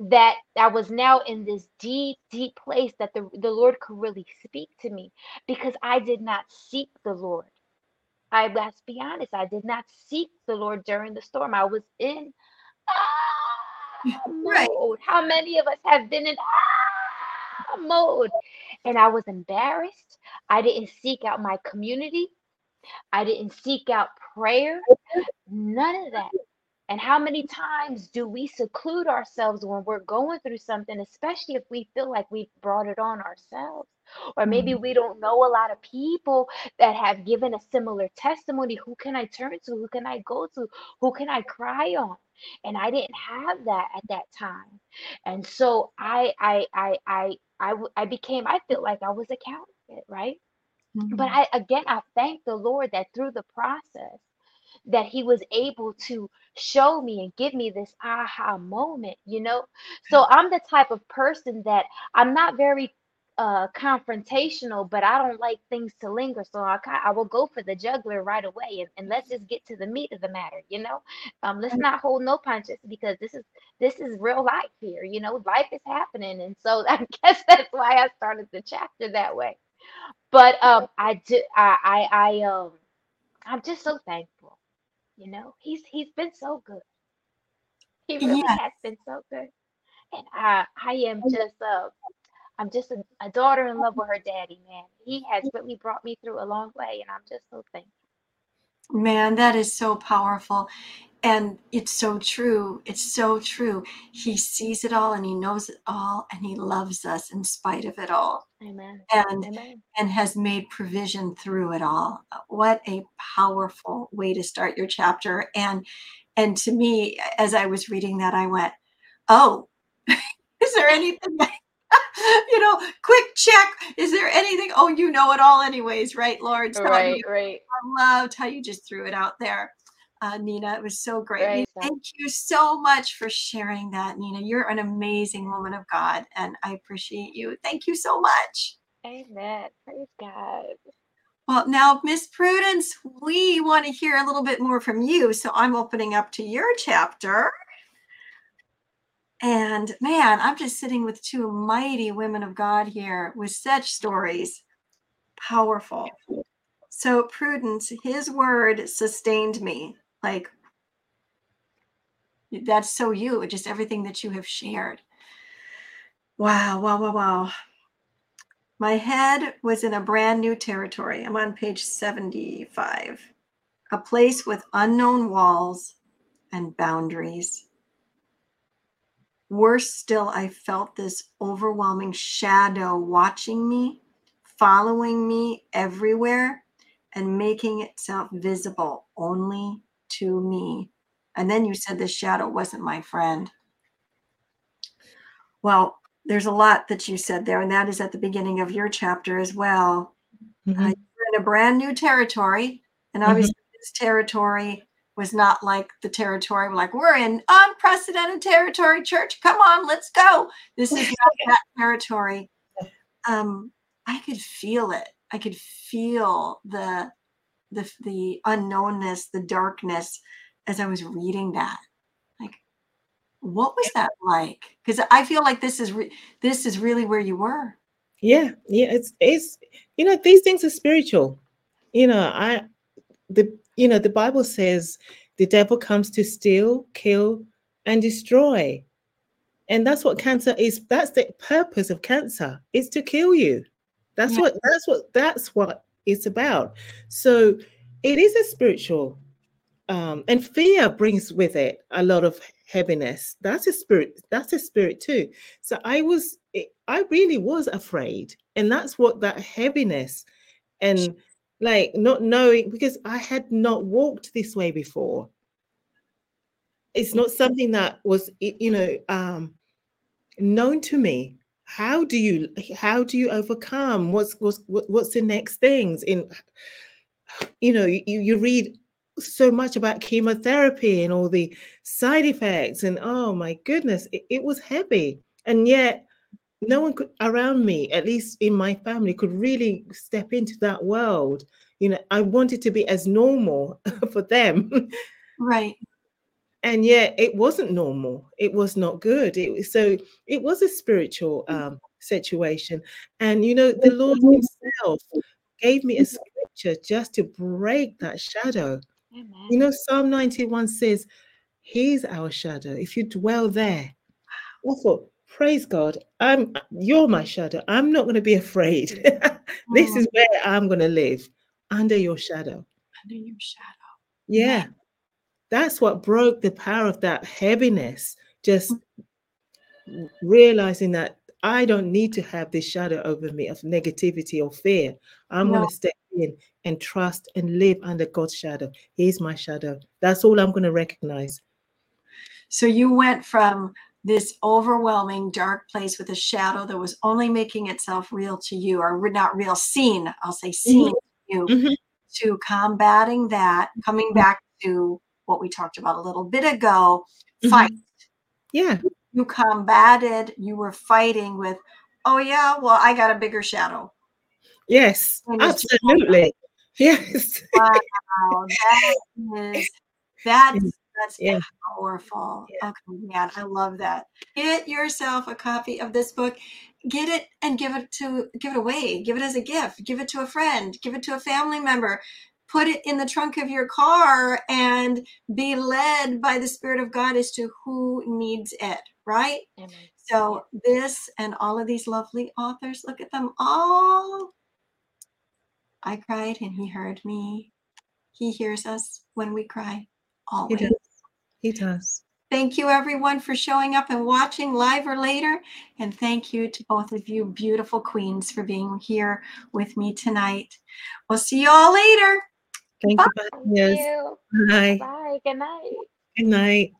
that I was now in this deep, deep place that the, the Lord could really speak to me because I did not seek the Lord. I let's be honest, I did not seek the Lord during the storm. I was in ah, right. mode. How many of us have been in ah, mode? And I was embarrassed. I didn't seek out my community. I didn't seek out prayer. None of that. And how many times do we seclude ourselves when we're going through something, especially if we feel like we've brought it on ourselves? Or maybe mm-hmm. we don't know a lot of people that have given a similar testimony. Who can I turn to? Who can I go to? Who can I cry on? And I didn't have that at that time. And so I I I I I, I became I felt like I was a counterfeit, right? Mm-hmm. But I again I thank the Lord that through the process that he was able to show me and give me this aha moment, you know? So I'm the type of person that I'm not very uh confrontational but i don't like things to linger so i i will go for the juggler right away and, and let's just get to the meat of the matter you know? Um let's not hold no punches because this is this is real life here you know? Life is happening and so i guess that's why i started the chapter that way. But um i do i i, I um i'm just so thankful you know, he's he's been so good. He really Yeah. has been so good. And I I am just uh I'm just a, a daughter in love with her daddy, man. He has really brought me through a long way and I'm just so thankful. Man, that is so powerful. And it's so true. It's so true. He sees it all and he knows it all and he loves us in spite of it all Amen. and Amen. and has made provision through it all. What a powerful way to start your chapter. And and to me, as I was reading that, I went, "Oh, is there anything you know, quick check. Is there anything? Oh, you know it all anyways, right, Lord? So right, right. I loved how you just threw it out there. uh, Nina. It was so great. Thank you so much for sharing that, Nina. You're an amazing woman of God, and I appreciate you. Thank you so much. Amen. Praise God. Well, now, Miss Prudence, we want to hear a little bit more from you. So I'm opening up to your chapter. And man, I'm just sitting with two mighty women of God here with such stories. Powerful. So, Prudence, his word sustained me. Like, that's so you, just everything that you have shared. Wow, wow, wow, wow. My head was in a brand new territory. I'm on page 75. A place with unknown walls and boundaries. Worse still, I felt this overwhelming shadow watching me, following me everywhere, and making itself visible only to me. And then you said the shadow wasn't my friend. Well, there's a lot that you said there, and that is at the beginning of your chapter as well. Mm-hmm. Uh, you're in a brand new territory, and mm-hmm. obviously mm-hmm. this territory was not like the territory like we're in unprecedented territory church come on let's go this is not that territory um i could feel it i could feel the the the unknownness the darkness as i was reading that Like, what was that like? Because I feel like this is re- this is really where you were. Yeah, yeah. It's it's you know these things are spiritual. You know, I the you know the Bible says the devil comes to steal, kill, and destroy, and that's what cancer is. That's the purpose of cancer. Is to kill you. That's yeah. what that's what that's what it's about. So it is a spiritual um, and fear brings with it a lot of heaviness that's a spirit that's a spirit too so i was i really was afraid and that's what that heaviness and like not knowing because i had not walked this way before. It's not something that was you know um known to me. How do you how do you overcome? What's what's what's the next things? In you know you, you read so much about chemotherapy and all the side effects and oh my goodness it, it, was heavy. And yet no one could around me at least in my family could really step into that world. You know i wanted to be as normal for them. Right. And yet it wasn't normal. It was not good. It was so it was a spiritual um, situation. And you know the lord himself gave me a scripture just to break that shadow. Amen. You know, Psalm 91 says, He's our shadow. If you dwell there, I thought, praise God, I'm you're my shadow. I'm not going to be afraid. this is where I'm going to live under your shadow. Under your shadow. Yeah. That's what broke the power of that heaviness. Just realizing that I don't need to have this shadow over me of negativity or fear. I'm no. going to step in and trust and live under God's shadow. He's my shadow. That's all I'm going to recognize. So you went from this overwhelming dark place with a shadow that was only making itself real to you, or not real, seen, I'll say seen mm-hmm. you, mm-hmm. to combating that, coming back to what we talked about a little bit ago, mm-hmm. fight. Yeah. You combated, you were fighting with, oh, yeah, well, I got a bigger shadow. Yes, absolutely. Yes. wow, that is that's that's yeah. powerful. Yeah. Okay, man, I love that. Get yourself a copy of this book. Get it and give it to give it away. Give it as a gift. Give it to a friend. Give it to a family member. Put it in the trunk of your car and be led by the Spirit of God as to who needs it. Right. Amen. So this and all of these lovely authors, look at them all I cried and he heard me. He hears us when we cry, always. He does. Thank you, everyone, for showing up and watching live or later. And thank you to both of you, beautiful queens, for being here with me tonight. We'll see you all later. Thank Bye. you. Thank you. Bye. Bye. Good night. Good night.